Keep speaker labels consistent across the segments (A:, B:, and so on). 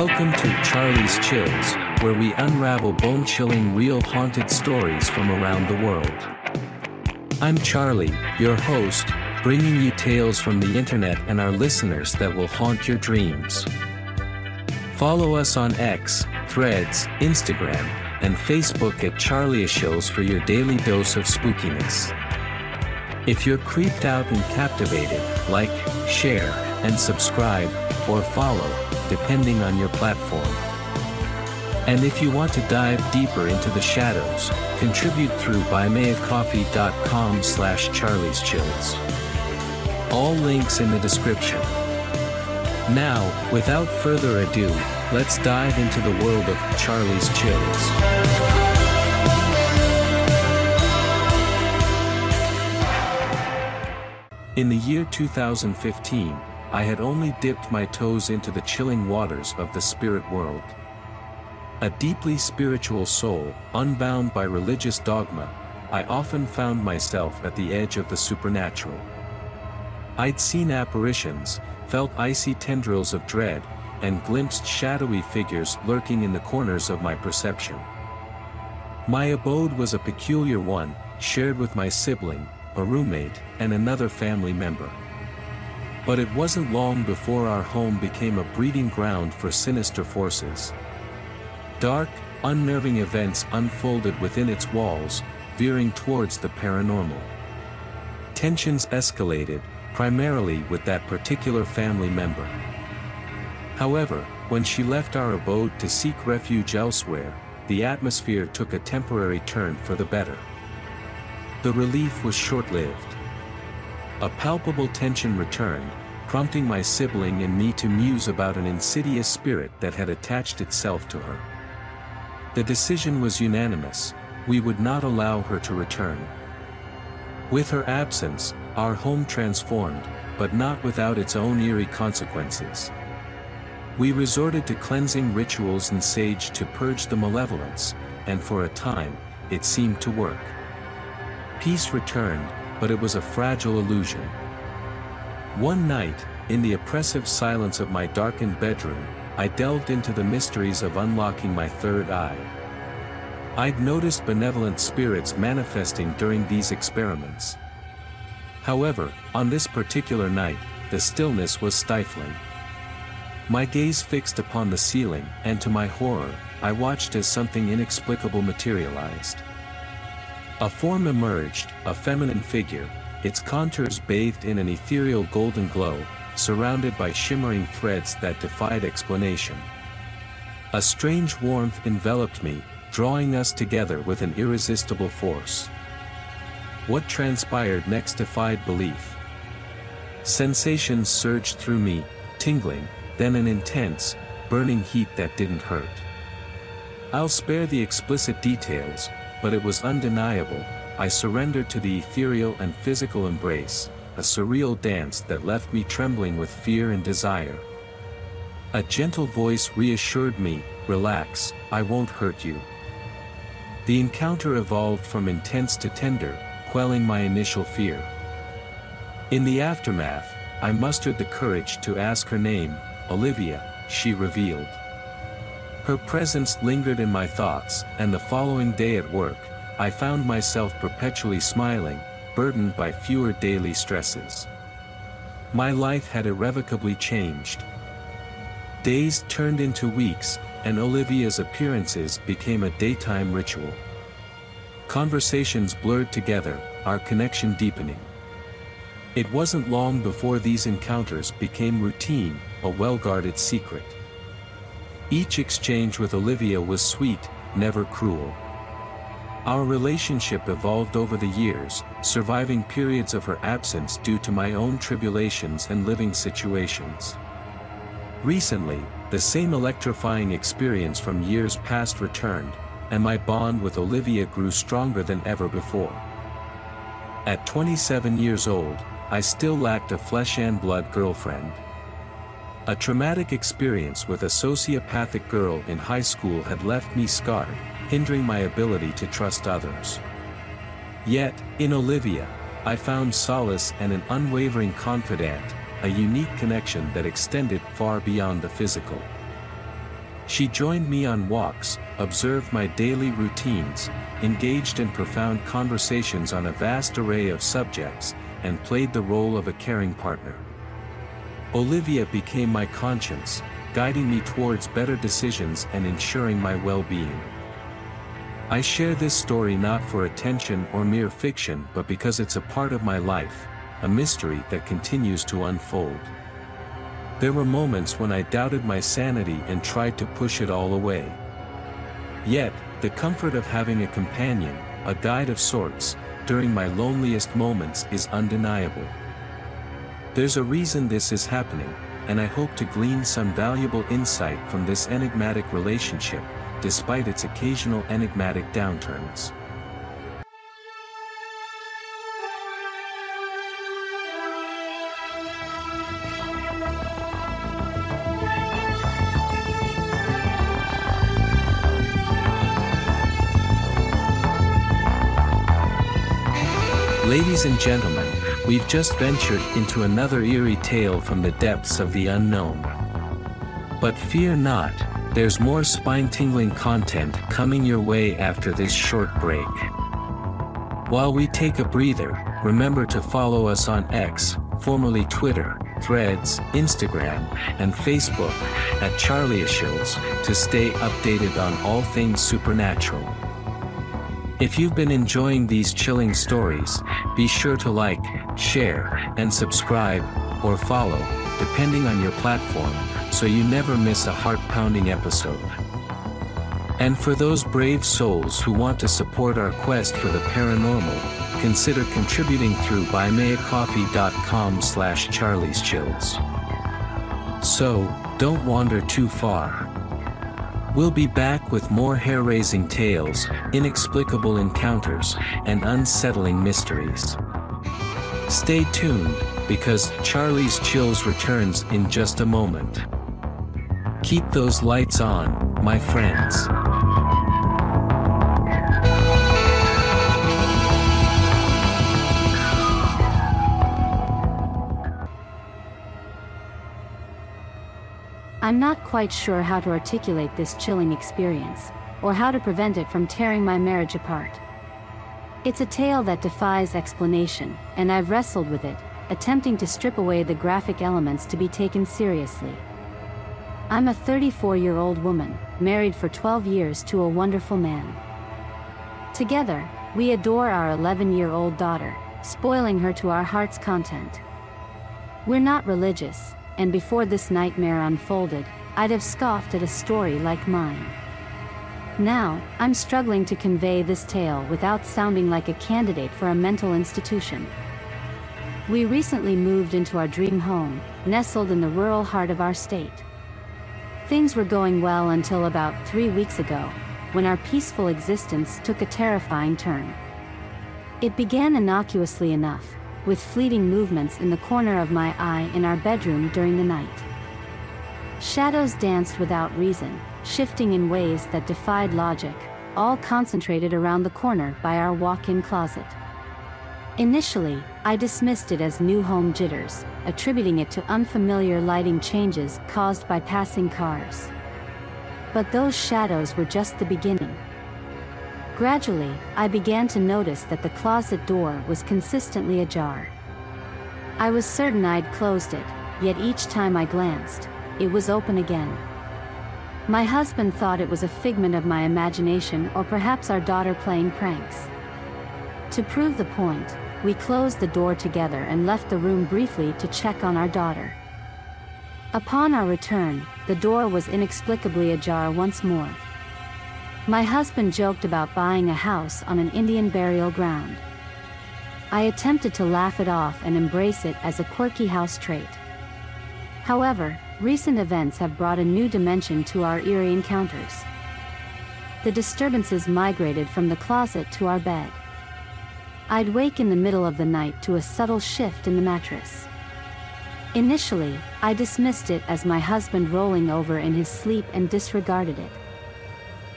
A: Welcome to Charlie's Chills, where we unravel bone chilling real haunted stories from around the world. I'm Charlie, your host, bringing you tales from the internet and our listeners that will haunt your dreams. Follow us on X, Threads, Instagram, and Facebook at Charlie Chills for your daily dose of spookiness. If you're creeped out and captivated, like, share, and subscribe, or follow, depending on your platform. And if you want to dive deeper into the shadows, contribute through buymeacoffee.com slash charlieschills. All links in the description. Now, without further ado, let's dive into the world of Charlie's Chills. In the year 2015, I had only dipped my toes into the chilling waters of the spirit world. A deeply spiritual soul, unbound by religious dogma, I often found myself at the edge of the supernatural. I'd seen apparitions, felt icy tendrils of dread, and glimpsed shadowy figures lurking in the corners of my perception. My abode was a peculiar one, shared with my sibling, a roommate, and another family member. But it wasn't long before our home became a breeding ground for sinister forces. Dark, unnerving events unfolded within its walls, veering towards the paranormal. Tensions escalated, primarily with that particular family member. However, when she left our abode to seek refuge elsewhere, the atmosphere took a temporary turn for the better. The relief was short-lived. A palpable tension returned, prompting my sibling and me to muse about an insidious spirit that had attached itself to her. The decision was unanimous, we would not allow her to return. With her absence, our home transformed, but not without its own eerie consequences. We resorted to cleansing rituals and sage to purge the malevolence, and for a time, it seemed to work. Peace returned, but it was a fragile illusion. One night, in the oppressive silence of my darkened bedroom, I delved into the mysteries of unlocking my third eye. I'd noticed benevolent spirits manifesting during these experiments. However, on this particular night, the stillness was stifling. My gaze fixed upon the ceiling, and to my horror, I watched as something inexplicable materialized. A form emerged, a feminine figure, its contours bathed in an ethereal golden glow, surrounded by shimmering threads that defied explanation. A strange warmth enveloped me, drawing us together with an irresistible force. What transpired next defied belief. Sensations surged through me, tingling, then an intense, burning heat that didn't hurt. I'll spare the explicit details, but it was undeniable, I surrendered to the ethereal and physical embrace, a surreal dance that left me trembling with fear and desire. A gentle voice reassured me, relax, I won't hurt you. The encounter evolved from intense to tender, quelling my initial fear. In the aftermath, I mustered the courage to ask her name, Olivia, she revealed. Her presence lingered in my thoughts, and the following day at work, I found myself perpetually smiling, burdened by fewer daily stresses. My life had irrevocably changed. Days turned into weeks, and Olivia's appearances became a daytime ritual. Conversations blurred together, our connection deepening. It wasn't long before these encounters became routine, a well-guarded secret. Each exchange with Olivia was sweet, never cruel. Our relationship evolved over the years, surviving periods of her absence due to my own tribulations and living situations. Recently, the same electrifying experience from years past returned, and my bond with Olivia grew stronger than ever before. At 27 years old, I still lacked a flesh and blood girlfriend. A traumatic experience with a sociopathic girl in high school had left me scarred, hindering my ability to trust others. Yet, in Olivia, I found solace and an unwavering confidant, a unique connection that extended far beyond the physical. She joined me on walks, observed my daily routines, engaged in profound conversations on a vast array of subjects, and played the role of a caring partner. Olivia became my conscience, guiding me towards better decisions and ensuring my well-being. I share this story not for attention or mere fiction but because it's a part of my life, a mystery that continues to unfold. There were moments when I doubted my sanity and tried to push it all away. Yet, the comfort of having a companion, a guide of sorts, during my loneliest moments is undeniable. There's a reason this is happening, and I hope to glean some valuable insight from this enigmatic relationship, despite its occasional enigmatic downturns. Ladies and gentlemen, we've just ventured into another eerie tale from the depths of the unknown. But fear not, there's more spine-tingling content coming your way after this short break. While we take a breather, remember to follow us on X, formerly Twitter, Threads, Instagram, and Facebook, at Charlie's Chills, to stay updated on all things supernatural. If you've been enjoying these chilling stories, be sure to like, share, and subscribe, or follow, depending on your platform, so you never miss a heart-pounding episode. And for those brave souls who want to support our quest for the paranormal, consider contributing through buymeacoffee.com slash charlieschills. So, don't wander too far. We'll be back with more hair-raising tales, inexplicable encounters, and unsettling mysteries. Stay tuned, because Charlie's Chills returns in just a moment. Keep those lights on, my friends.
B: I'm not quite sure how to articulate this chilling experience, or how to prevent it from tearing my marriage apart. It's a tale that defies explanation, and I've wrestled with it, attempting to strip away the graphic elements to be taken seriously. I'm a 34-year-old woman, married for 12 years to a wonderful man. Together, we adore our 11-year-old daughter, spoiling her to our heart's content. We're not religious, and before this nightmare unfolded, I'd have scoffed at a story like mine. Now, I'm struggling to convey this tale without sounding like a candidate for a mental institution. We recently moved into our dream home, nestled in the rural heart of our state. Things were going well until about three weeks ago, when our peaceful existence took a terrifying turn. It began innocuously enough, with fleeting movements in the corner of my eye in our bedroom during the night. Shadows danced without reason, shifting in ways that defied logic, all concentrated around the corner by our walk-in closet. Initially, I dismissed it as new home jitters, attributing it to unfamiliar lighting changes caused by passing cars. But those shadows were just the beginning. Gradually, I began to notice that the closet door was consistently ajar. I was certain I'd closed it, yet each time I glanced, it was open again. My husband thought it was a figment of my imagination or perhaps our daughter playing pranks. To prove the point, we closed the door together and left the room briefly to check on our daughter. Upon our return, the door was inexplicably ajar once more. My husband joked about buying a house on an Indian burial ground. I attempted to laugh it off and embrace it as a quirky house trait. However, recent events have brought a new dimension to our eerie encounters. The disturbances migrated from the closet to our bed. I'd wake in the middle of the night to a subtle shift in the mattress. Initially, I dismissed it as my husband rolling over in his sleep and disregarded it.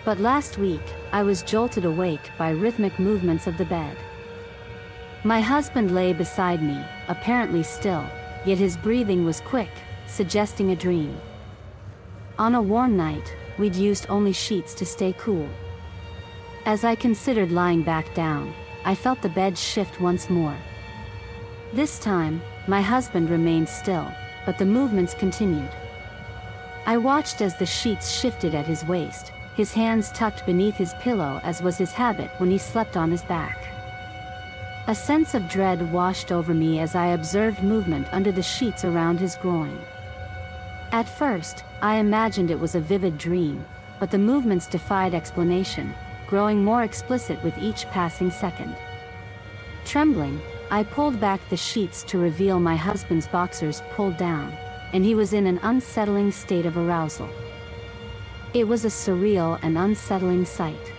B: But last week, I was jolted awake by rhythmic movements of the bed. My husband lay beside me, apparently still, yet his breathing was quick, suggesting a dream. On a warm night, we'd used only sheets to stay cool. As I considered lying back down, I felt the bed shift once more. This time, my husband remained still, but the movements continued. I watched as the sheets shifted at his waist, his hands tucked beneath his pillow as was his habit when he slept on his back. A sense of dread washed over me as I observed movement under the sheets around his groin. At first, I imagined it was a vivid dream, but the movements defied explanation, growing more explicit with each passing second. Trembling, I pulled back the sheets to reveal my husband's boxers pulled down, and he was in an unsettling state of arousal. It was a surreal and unsettling sight.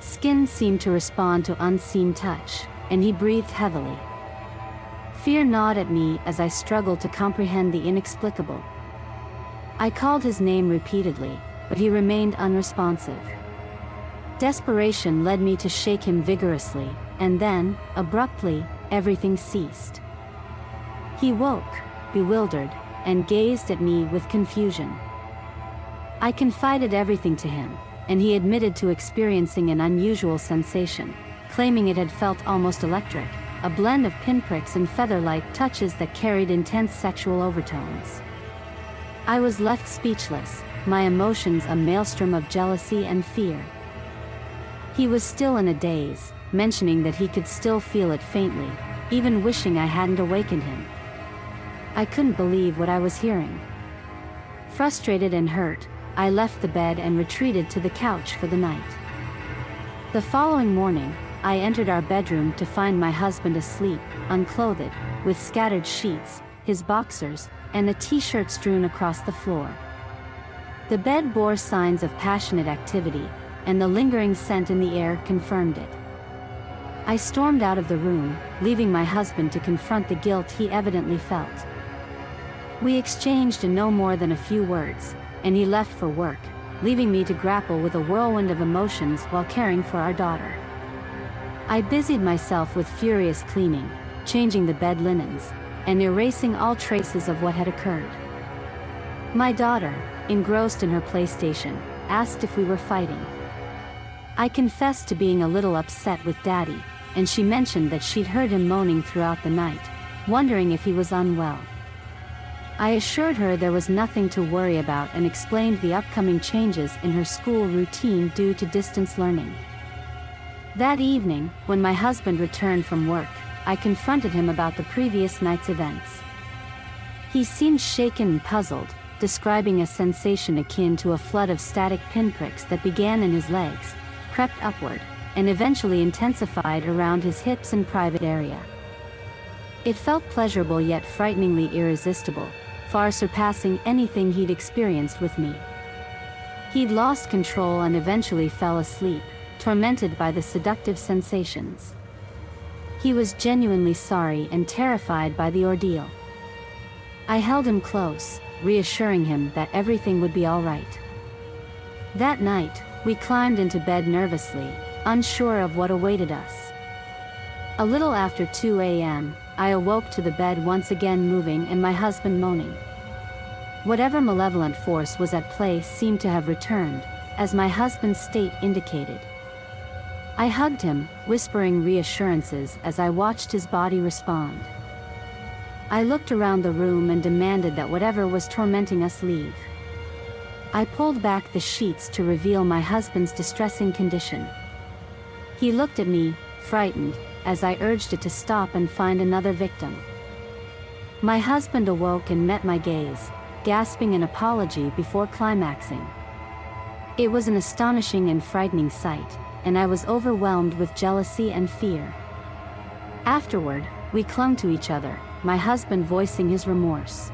B: Skin seemed to respond to unseen touch, and he breathed heavily. Fear gnawed at me as I struggled to comprehend the inexplicable. I called his name repeatedly, but he remained unresponsive. Desperation led me to shake him vigorously, and then, abruptly, everything ceased. He woke, bewildered, and gazed at me with confusion. I confided everything to him, and he admitted to experiencing an unusual sensation claiming it had felt almost electric, a blend of pinpricks and feather-like touches that carried intense sexual overtones. I was left speechless, my emotions a maelstrom of jealousy and fear. He was still in a daze, mentioning that he could still feel it faintly, even wishing I hadn't awakened him. I couldn't believe what I was hearing. Frustrated and hurt, I left the bed and retreated to the couch for the night. The following morning, I entered our bedroom to find my husband asleep, unclothed, with scattered sheets, his boxers, and a t-shirt strewn across the floor. The bed bore signs of passionate activity, and the lingering scent in the air confirmed it. I stormed out of the room, leaving my husband to confront the guilt he evidently felt. We exchanged no more than a few words, and he left for work, leaving me to grapple with a whirlwind of emotions while caring for our daughter. I busied myself with furious cleaning, changing the bed linens, and erasing all traces of what had occurred. My daughter, engrossed in her PlayStation, asked if we were fighting. I confessed to being a little upset with Daddy, and she mentioned that she'd heard him moaning throughout the night, wondering if he was unwell. I assured her there was nothing to worry about and explained the upcoming changes in her school routine due to distance learning. That evening, when my husband returned from work, I confronted him about the previous night's events. He seemed shaken and puzzled, describing a sensation akin to a flood of static pinpricks that began in his legs, crept upward, and eventually intensified around his hips and private area. It felt pleasurable yet frighteningly irresistible, far surpassing anything he'd experienced with me. He'd lost control and eventually fell asleep, tormented by the seductive sensations. He was genuinely sorry and terrified by the ordeal. I held him close, reassuring him that everything would be all right. That night, we climbed into bed nervously, unsure of what awaited us. A little after 2 a.m., I awoke to the bed once again moving and my husband moaning. Whatever malevolent force was at play seemed to have returned, as my husband's state indicated. I hugged him, whispering reassurances as I watched his body respond. I looked around the room and demanded that whatever was tormenting us leave. I pulled back the sheets to reveal my husband's distressing condition. He looked at me, frightened, as I urged it to stop and find another victim. My husband awoke and met my gaze, gasping an apology before climaxing. It was an astonishing and frightening sight, and I was overwhelmed with jealousy and fear. Afterward, we clung to each other, my husband voicing his remorse.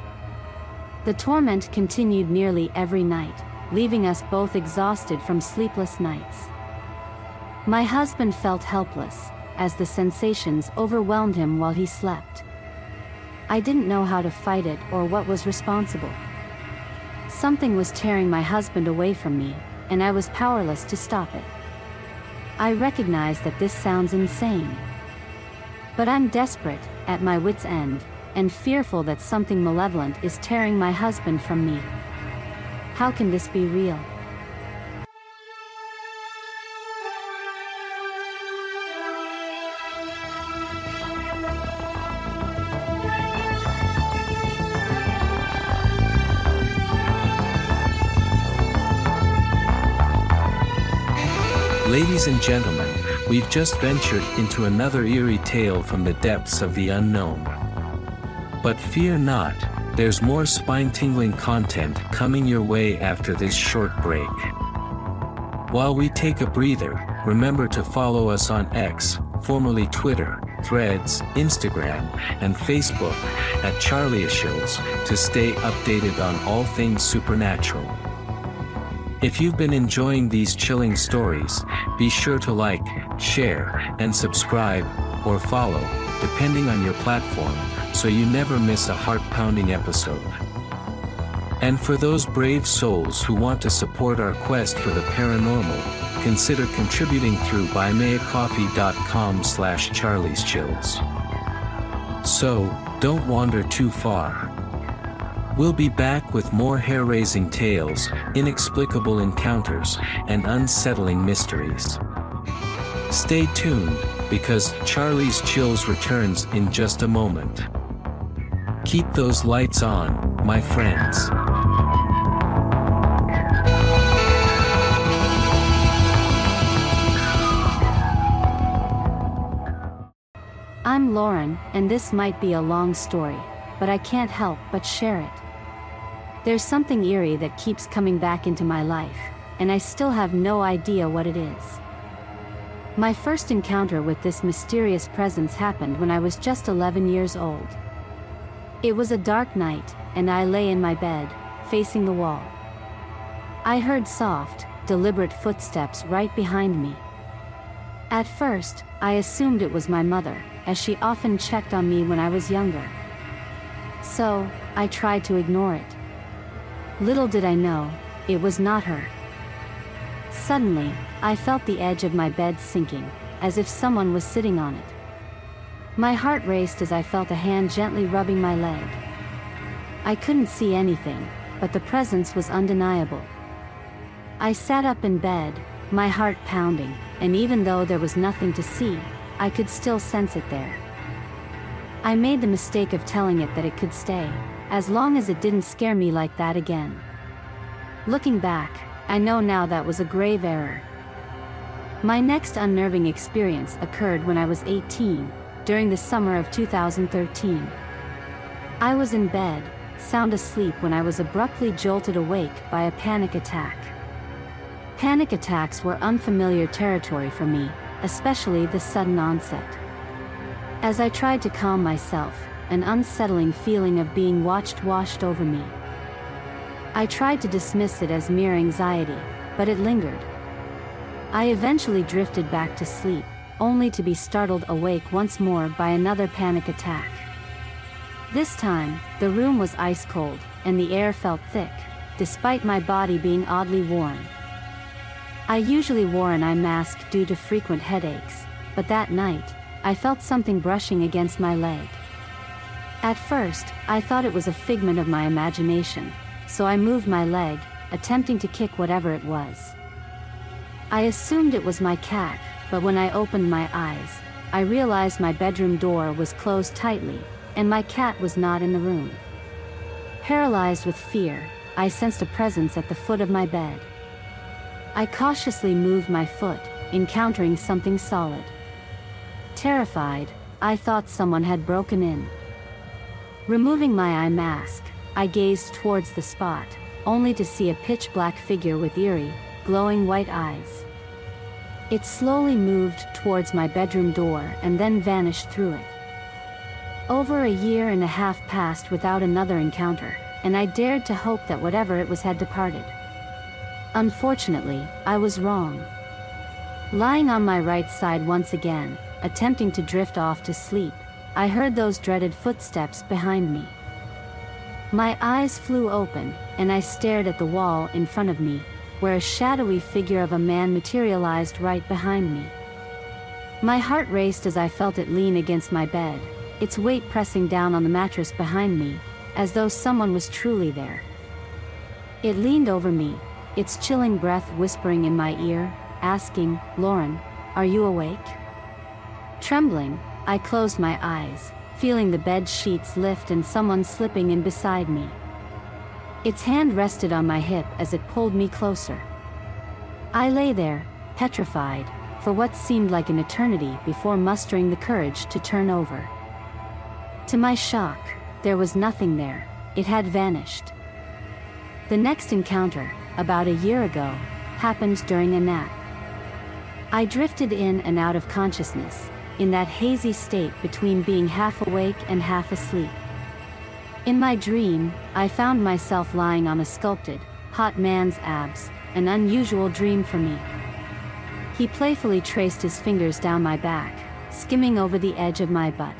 B: The torment continued nearly every night, leaving us both exhausted from sleepless nights. My husband felt helpless, as the sensations overwhelmed him while he slept. I didn't know how to fight it or what was responsible. Something was tearing my husband away from me, and I was powerless to stop it. I recognize that this sounds insane. But I'm desperate, at my wits' end, and fearful that something malevolent is tearing my husband from me. How can this be real?
A: Ladies and gentlemen, we've just ventured into another eerie tale from the depths of the unknown. But fear not, there's more spine-tingling content coming your way after this short break. While we take a breather, remember to follow us on X, formerly Twitter, Threads, Instagram, and Facebook, at Charlie's Chills, to stay updated on all things supernatural. If you've been enjoying these chilling stories, be sure to like, share, and subscribe, or follow, depending on your platform, so you never miss a heart-pounding episode. And for those brave souls who want to support our quest for the paranormal, consider contributing through buymeacoffee.com slash charlieschills. So, don't wander too far. We'll be back with more hair-raising tales, inexplicable encounters, and unsettling mysteries. Stay tuned, because Charlie's Chills returns in just a moment. Keep those lights on, my friends.
B: I'm Lauren, and this might be a long story, but I can't help but share it. There's something eerie that keeps coming back into my life, and I still have no idea what it is. My first encounter with this mysterious presence happened when I was just 11 years old. It was a dark night, and I lay in my bed, facing the wall. I heard soft, deliberate footsteps right behind me. At first, I assumed it was my mother, as she often checked on me when I was younger. So, I tried to ignore it. Little did I know, it was not her. Suddenly, I felt the edge of my bed sinking, as if someone was sitting on it. My heart raced as I felt a hand gently rubbing my leg. I couldn't see anything, but the presence was undeniable. I sat up in bed, my heart pounding, and even though there was nothing to see, I could still sense it there. I made the mistake of telling it that it could stay, as long as it didn't scare me like that again. Looking back, I know now that was a grave error. My next unnerving experience occurred when I was 18, during the summer of 2013. I was in bed, sound asleep when I was abruptly jolted awake by a panic attack. Panic attacks were unfamiliar territory for me, especially the sudden onset. As I tried to calm myself, an unsettling feeling of being watched washed over me. I tried to dismiss it as mere anxiety, but it lingered. I eventually drifted back to sleep, only to be startled awake once more by another panic attack. This time, the room was ice cold, and the air felt thick, despite my body being oddly warm. I usually wore an eye mask due to frequent headaches, but that night, I felt something brushing against my leg. At first, I thought it was a figment of my imagination, so I moved my leg, attempting to kick whatever it was. I assumed it was my cat, but when I opened my eyes, I realized my bedroom door was closed tightly, and my cat was not in the room. Paralyzed with fear, I sensed a presence at the foot of my bed. I cautiously moved my foot, encountering something solid. Terrified, I thought someone had broken in. Removing my eye mask, I gazed towards the spot, only to see a pitch black figure with eerie, glowing white eyes. It slowly moved towards my bedroom door and then vanished through it. Over a year and a half passed without another encounter, and I dared to hope that whatever it was had departed. Unfortunately, I was wrong. Lying on my right side once again, attempting to drift off to sleep, I heard those dreaded footsteps behind me. My eyes flew open, and I stared at the wall in front of me, where a shadowy figure of a man materialized right behind me. My heart raced as I felt it lean against my bed, its weight pressing down on the mattress behind me, as though someone was truly there. It leaned over me, its chilling breath whispering in my ear, asking, Lauren, are you awake? Trembling, I closed my eyes, feeling the bed sheets lift and someone slipping in beside me. Its hand rested on my hip as it pulled me closer. I lay there, petrified, for what seemed like an eternity before mustering the courage to turn over. To my shock, there was nothing there, it had vanished. The next encounter, about a year ago, happened during a nap. I drifted in and out of consciousness, in that hazy state between being half awake and half asleep. In my dream, I found myself lying on a sculpted, hot man's abs, an unusual dream for me. He playfully traced his fingers down my back, skimming over the edge of my butt.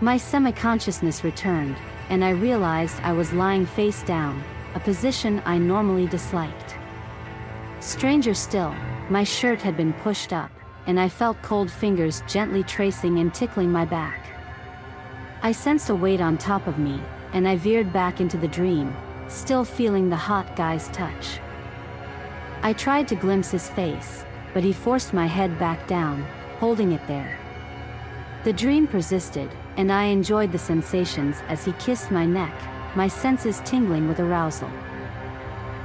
B: My semi-consciousness returned, and I realized I was lying face down, a position I normally disliked. Stranger still, my shirt had been pushed up, and I felt cold fingers gently tracing and tickling my back. I sensed a weight on top of me, and I veered back into the dream, still feeling the hot guy's touch. I tried to glimpse his face, but he forced my head back down, holding it there. The dream persisted, and I enjoyed the sensations as he kissed my neck, my senses tingling with arousal.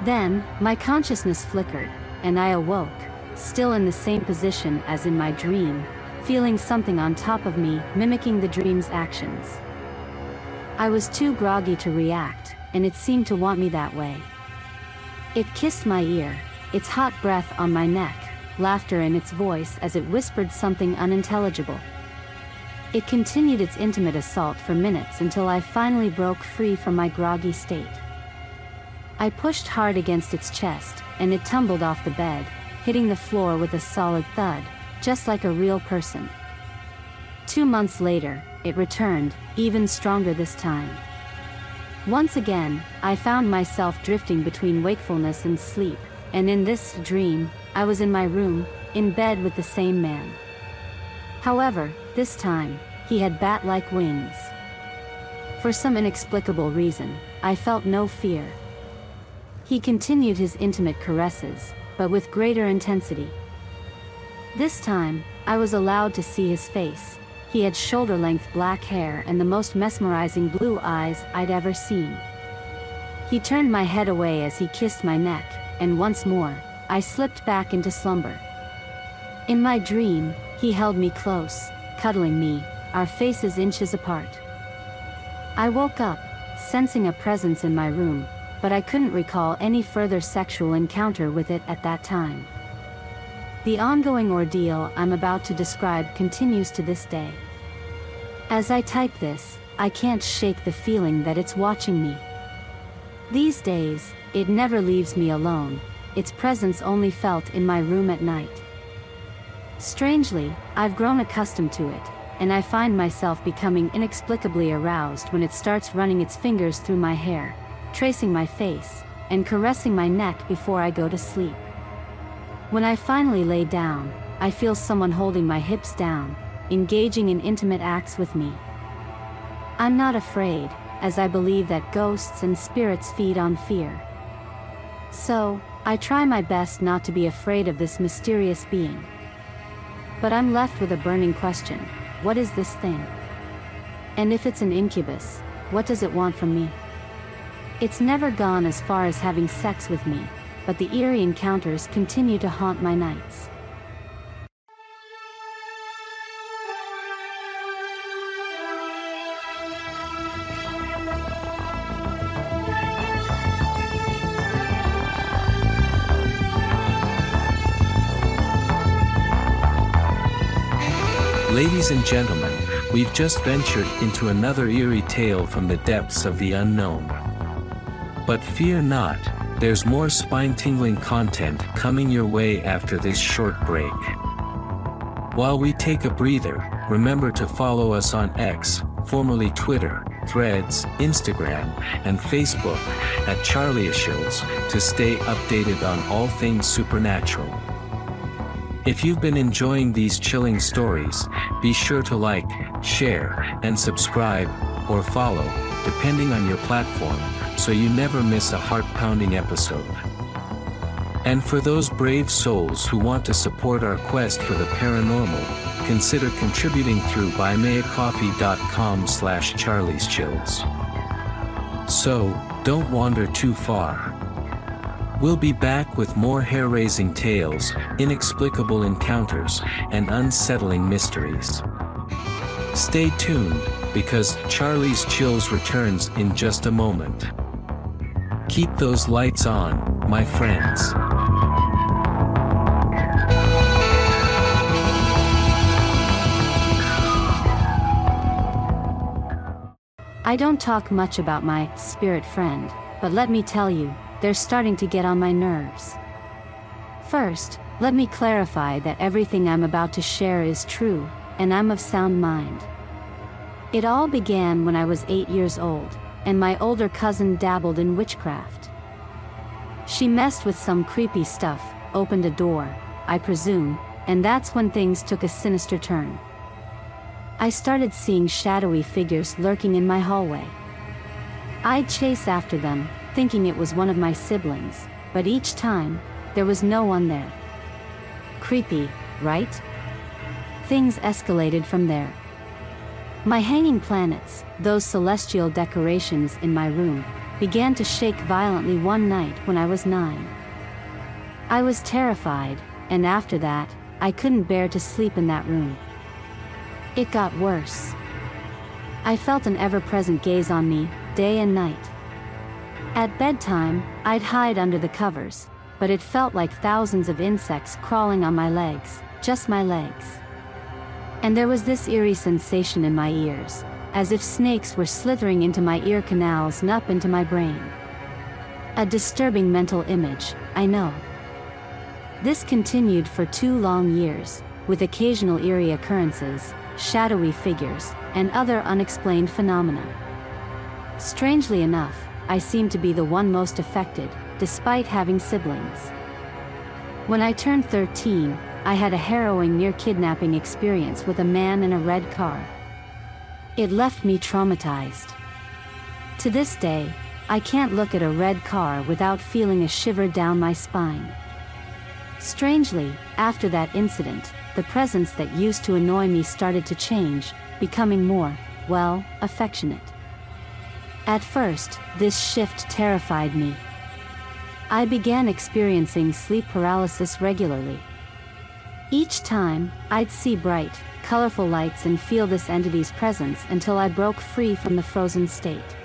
B: Then, my consciousness flickered, and I awoke, still in the same position as in my dream, feeling something on top of me, mimicking the dream's actions. I was too groggy to react, and it seemed to want me that way. It kissed my ear, its hot breath on my neck, laughter in its voice as it whispered something unintelligible. It continued its intimate assault for minutes until I finally broke free from my groggy state. I pushed hard against its chest, and it tumbled off the bed, hitting the floor with a solid thud, just like a real person. Two months later, it returned, even stronger this time. Once again, I found myself drifting between wakefulness and sleep, and in this dream, I was in my room, in bed with the same man. However, this time, he had bat-like wings. For some inexplicable reason, I felt no fear. He continued his intimate caresses, but with greater intensity. This time, I was allowed to see his face. He had shoulder-length black hair and the most mesmerizing blue eyes I'd ever seen. He turned my head away as he kissed my neck, and once more, I slipped back into slumber. In my dream, he held me close, cuddling me, our faces inches apart. I woke up, sensing a presence in my room, but I couldn't recall any further sexual encounter with it at that time. The ongoing ordeal I'm about to describe continues to this day. As I type this, I can't shake the feeling that it's watching me. These days, it never leaves me alone, its presence only felt in my room at night. Strangely, I've grown accustomed to it, and I find myself becoming inexplicably aroused when it starts running its fingers through my hair, tracing my face, and caressing my neck before I go to sleep. When I finally lay down, I feel someone holding my hips down, engaging in intimate acts with me. I'm not afraid, as I believe that ghosts and spirits feed on fear. So, I try my best not to be afraid of this mysterious being. But I'm left with a burning question, what is this thing? And if it's an incubus, what does it want from me? It's never gone as far as having sex with me, but the eerie encounters continue to haunt my nights.
A: Ladies and gentlemen, we've just ventured into another eerie tale from the depths of the unknown. But fear not, there's more spine-tingling content coming your way after this short break. While we take a breather, remember to follow us on X, formerly Twitter, Threads, Instagram, and Facebook at Charlie's Chills to stay updated on all things supernatural. If you've been enjoying these chilling stories, be sure to like, share, and subscribe, or follow, depending on your platform, so you never miss a heart-pounding episode. And for those brave souls who want to support our quest for the paranormal, consider contributing through buymeacoffee.com slash charlieschills. So, don't wander too far. We'll be back with more hair-raising tales, inexplicable encounters, and unsettling mysteries. Stay tuned, because Charlie's Chills returns in just a moment. Keep those lights on, my friends.
B: I don't talk much about my spirit friend, but let me tell you, they're starting to get on my nerves. First, let me clarify that everything I'm about to share is true, and I'm of sound mind. It all began when I was 8 years old, and my older cousin dabbled in witchcraft. She messed with some creepy stuff, opened a door, I presume, and that's when things took a sinister turn. I started seeing shadowy figures lurking in my hallway. I'd chase after them, thinking it was one of my siblings, but each time, there was no one there. Creepy, right? Things escalated from there. My hanging planets, those celestial decorations in my room, began to shake violently one night when I was nine. I was terrified, and after that, I couldn't bear to sleep in that room. It got worse. I felt an ever-present gaze on me, day and night. At bedtime, I'd hide under the covers, but it felt like thousands of insects crawling on my legs, just my legs. And there was this eerie sensation in my ears, as if snakes were slithering into my ear canals and up into my brain. A disturbing mental image, I know. This continued for two long years, with occasional eerie occurrences, shadowy figures, and other unexplained phenomena. Strangely enough, I seemed to be the one most affected, despite having siblings. When I turned 13, I had a harrowing near kidnapping experience with a man in a red car. It left me traumatized. To this day, I can't look at a red car without feeling a shiver down my spine. Strangely, after that incident, the presence that used to annoy me started to change, becoming more, well, affectionate. At first, this shift terrified me. I began experiencing sleep paralysis regularly. Each time, I'd see bright, colorful lights and feel this entity's presence until I broke free from the frozen state.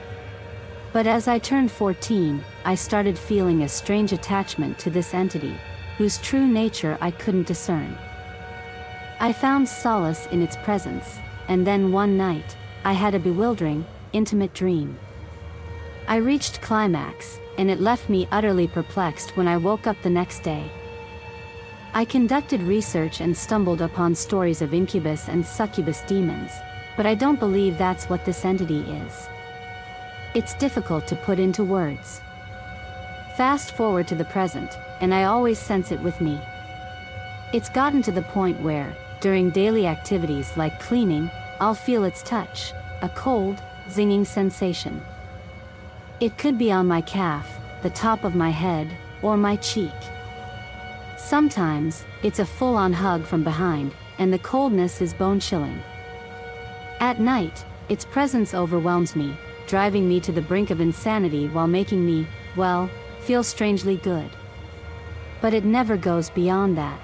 B: But as I turned 14, I started feeling a strange attachment to this entity, whose true nature I couldn't discern. I found solace in its presence, and then one night, I had a bewildering, intimate dream. I reached climax, and it left me utterly perplexed when I woke up the next day. I conducted research and stumbled upon stories of incubus and succubus demons, but I don't believe that's what this entity is. It's difficult to put into words. Fast forward to the present, and I always sense it with me. It's gotten to the point where, during daily activities like cleaning, I'll feel its touch, a cold, zinging sensation. It could be on my calf, the top of my head, or my cheek. Sometimes, it's a full-on hug from behind, and the coldness is bone-chilling. At night, its presence overwhelms me, driving me to the brink of insanity while making me, well, feel strangely good. But it never goes beyond that.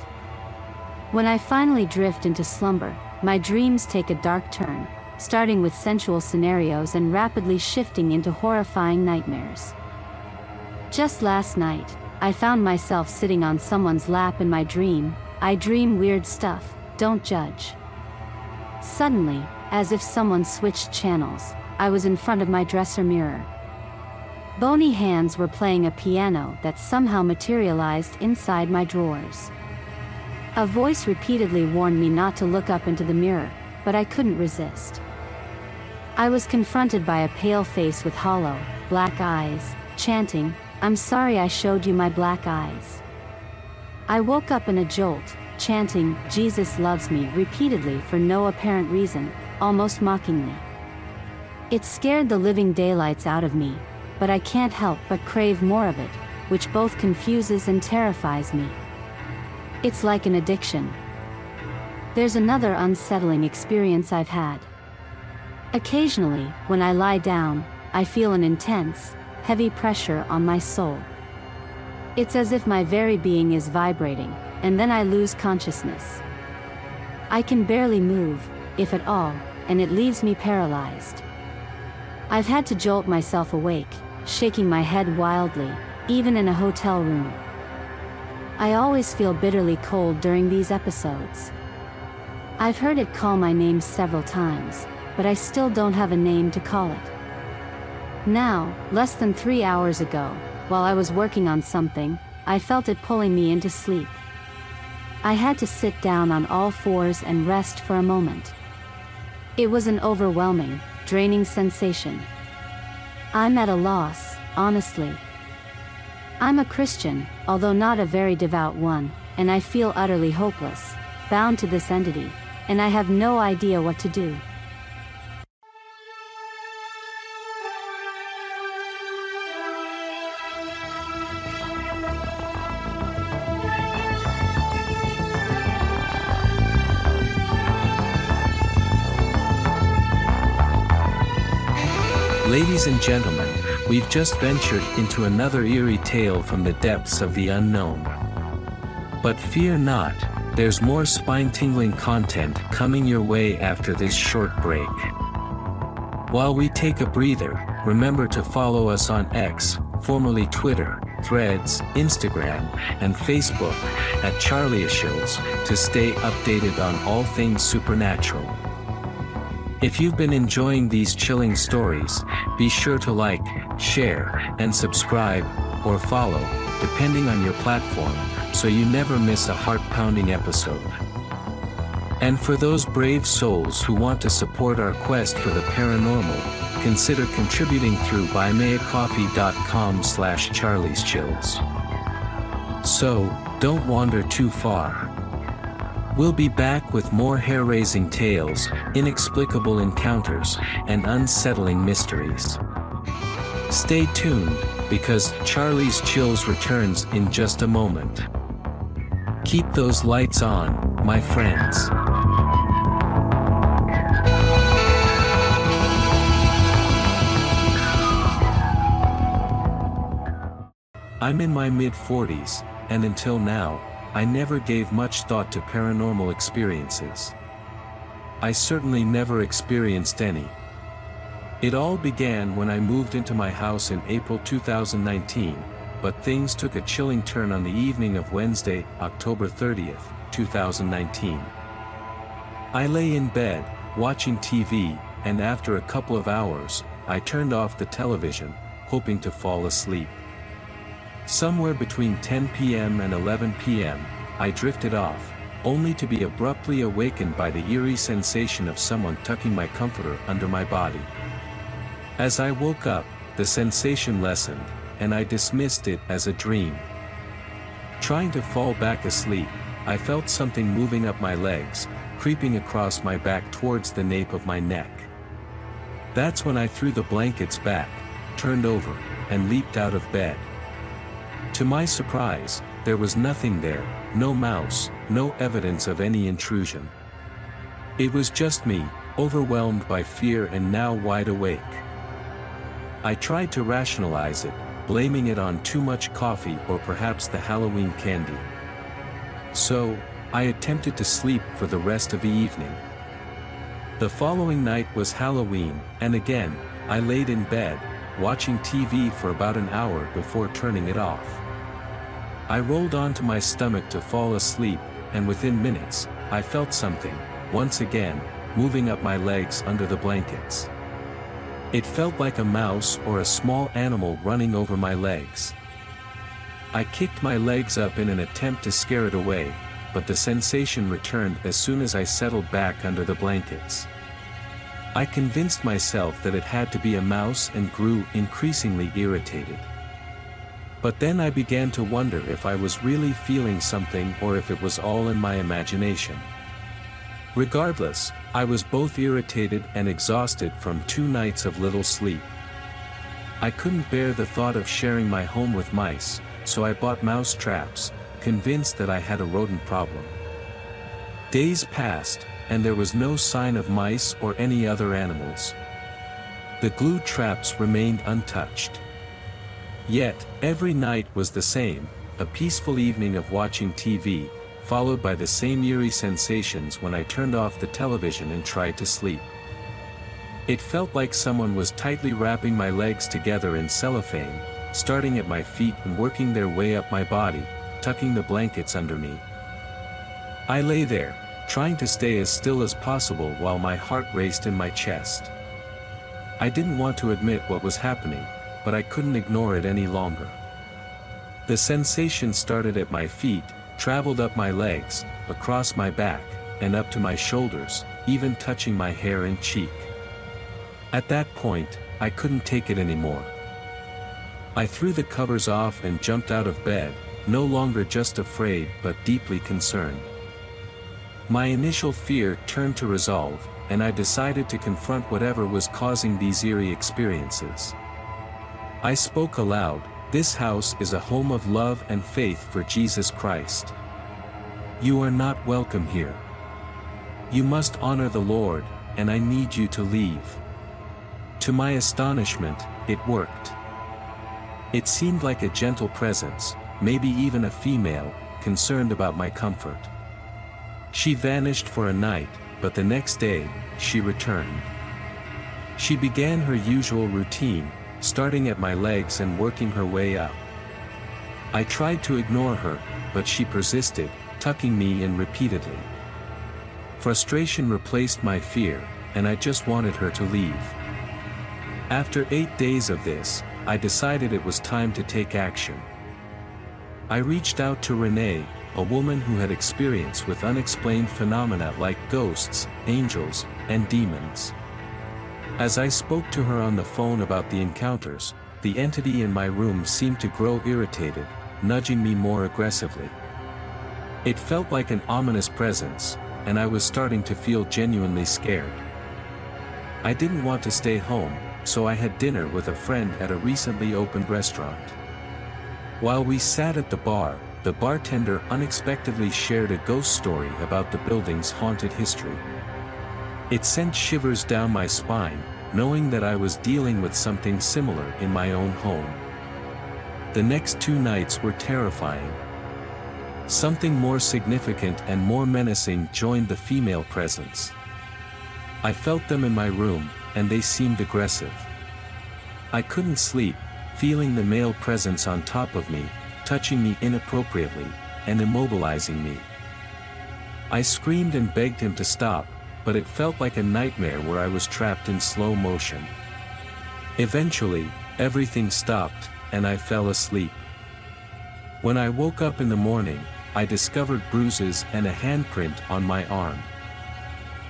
B: When I finally drift into slumber, my dreams take a dark turn, starting with sensual scenarios and rapidly shifting into horrifying nightmares. Just last night, I found myself sitting on someone's lap in my dream. I dream weird stuff, don't judge. Suddenly, as if someone switched channels, I was in front of my dresser mirror. Bony hands were playing a piano that somehow materialized inside my drawers. A voice repeatedly warned me not to look up into the mirror, but I couldn't resist. I was confronted by a pale face with hollow, black eyes, chanting, I'm sorry I showed you my black eyes. I woke up in a jolt, chanting, Jesus loves me repeatedly for no apparent reason, almost mockingly. It scared the living daylights out of me, but I can't help but crave more of it, which both confuses and terrifies me. It's like an addiction. There's another unsettling experience I've had. Occasionally, when I lie down, I feel an intense, heavy pressure on my soul. It's as if my very being is vibrating, and then I lose consciousness. I can barely move, if at all, and it leaves me paralyzed. I've had to jolt myself awake, shaking my head wildly, even in a hotel room. I always feel bitterly cold during these episodes. I've heard it call my name several times, but I still don't have a name to call it. Now, less than three hours ago, while I was working on something, I felt it pulling me into sleep. I had to sit down on all fours and rest for a moment. It was an overwhelming, draining sensation. I'm at a loss, honestly. I'm a Christian, although not a very devout one, and I feel utterly hopeless, bound to this entity, and I have no idea what to do.
A: Ladies and gentlemen, we've just ventured into another eerie tale from the depths of the unknown. But fear not, there's more spine-tingling content coming your way after this short break. While we take a breather, remember to follow us on X, formerly Twitter, Threads, Instagram, and Facebook, at Charlie's Chills, to stay updated on all things supernatural. If you've been enjoying these chilling stories, be sure to like, share, and subscribe, or follow, depending on your platform, so you never miss a heart-pounding episode. And for those brave souls who want to support our quest for the paranormal, consider contributing through buymeacoffee.com slash charlieschills. So, don't wander too far. We'll be back with more hair-raising tales, inexplicable encounters, and unsettling mysteries. Stay tuned, because Charlie's Chills returns in just a moment. Keep those lights on, my friends. I'm in my mid-40s, and until now, I never gave much thought to paranormal experiences. I certainly never experienced any. It all began when I moved into my house in April 2019, but things took a chilling turn on the evening of Wednesday, October 30th, 2019. I lay in bed, watching TV, and after a couple of hours, I turned off the television, hoping to fall asleep. Somewhere between 10 p.m. and 11 p.m., I drifted off, only to be abruptly awakened by the eerie sensation of someone tucking my comforter under my body. As I woke up, the sensation lessened, and I dismissed it as a dream. Trying to fall back asleep, I felt something moving up my legs, creeping across my back towards the nape of my neck. That's when I threw the blankets back, turned over, and leaped out of bed. To my surprise, there was nothing there, no mouse, no evidence of any intrusion. It was just me, overwhelmed by fear and now wide awake. I tried to rationalize it, blaming it on too much coffee or perhaps the Halloween candy. So, I attempted to sleep for the rest of the evening. The following night was Halloween, and again, I laid in bed, watching TV for about an hour before turning it off. I rolled onto my stomach to fall asleep, and within minutes, I felt something, once again, moving up my legs under the blankets. It felt like a mouse or a small animal running over my legs. I kicked my legs up in an attempt to scare it away, but the sensation returned as soon as I settled back under the blankets. I convinced myself that it had to be a mouse and grew increasingly irritated. But then I began to wonder if I was really feeling something or if it was all in my imagination. Regardless, I was both irritated and exhausted from two nights of little sleep. I couldn't bear the thought of sharing my home with mice, so I bought mouse traps, convinced that I had a rodent problem. Days passed, and there was no sign of mice or any other animals. The glue traps remained untouched. Yet, every night was the same, a peaceful evening of watching TV, followed by the same eerie sensations when I turned off the television and tried to sleep. It felt like someone was tightly wrapping my legs together in cellophane, starting at my feet and working their way up my body, tucking the blankets under me. I lay there, trying to stay as still as possible while my heart raced in my chest. I didn't want to admit what was happening, but I couldn't ignore it any longer. The sensation started at my feet, traveled up my legs, across my back, and up to my shoulders, even touching my hair and cheek. At that point, I couldn't take it anymore. I threw the covers off and jumped out of bed, no longer just afraid but deeply concerned. My initial fear turned to resolve, and I decided to confront whatever was causing these eerie experiences. I spoke aloud, this house is a home of love and faith for Jesus Christ. You are not welcome here. You must honor the Lord, and I need you to leave. To my astonishment, it worked. It seemed like a gentle presence, maybe even a female, concerned about my comfort. She vanished for a night, but the next day, she returned. She began her usual routine, starting at my legs and working her way up. I tried to ignore her, but she persisted, tucking me in repeatedly. Frustration replaced my fear, and I just wanted her to leave. After eight days of this, I decided it was time to take action. I reached out to Renee, a woman who had experience with unexplained phenomena like ghosts, angels, and demons. As I spoke to her on the phone about the encounters, the entity in my room seemed to grow irritated, nudging me more aggressively. It felt like an ominous presence, and I was starting to feel genuinely scared. I didn't want to stay home, so I had dinner with a friend at a recently opened restaurant. While we sat at the bar, the bartender unexpectedly shared a ghost story about the building's haunted history. It sent shivers down my spine, knowing that I was dealing with something similar in my own home. The next two nights were terrifying. Something more significant and more menacing joined the female presence. I felt them in my room, and they seemed aggressive. I couldn't sleep, feeling the male presence on top of me, touching me inappropriately, and immobilizing me. I screamed and begged him to stop, but it felt like a nightmare where I was trapped in slow motion. Eventually, everything stopped, and I fell asleep. When I woke up in the morning, I discovered bruises and a handprint on my arm.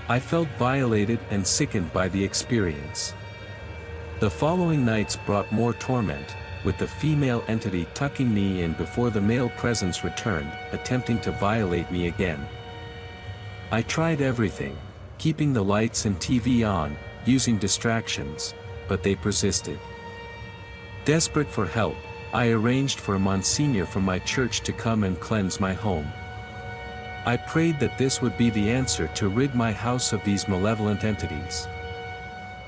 A: I felt violated and sickened by the experience. The following nights brought more torment, with the female entity tucking me in before the male presence returned, attempting to violate me again. I tried everything, keeping the lights and TV on, using distractions, but they persisted. Desperate for help, I arranged for a Monsignor from my church to come and cleanse my home. I prayed that this would be the answer to rid my house of these malevolent entities.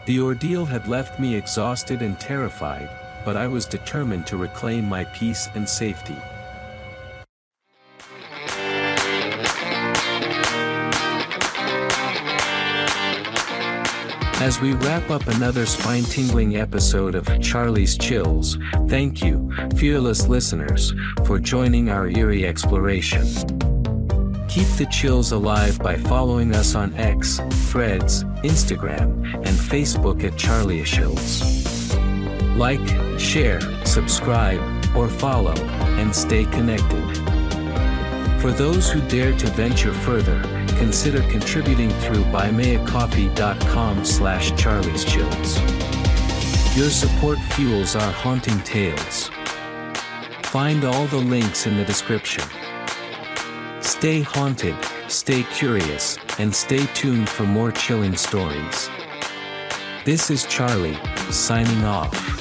A: The ordeal had left me exhausted and terrified, but I was determined to reclaim my peace and safety. As we wrap up another spine tingling episode of Charlie's Chills, thank you, fearless listeners, for joining our eerie exploration. Keep the chills alive by following us on X, Threads, Instagram, and Facebook at Charlie Chills. Like, share, subscribe, or follow, and stay connected. For those who dare to venture further, consider contributing through buymeacoffee.com slash Charlie's charlieschills. Your support fuels our haunting tales. Find all the links in the description. Stay haunted, stay curious, and stay tuned for more chilling stories. This is Charlie, signing off.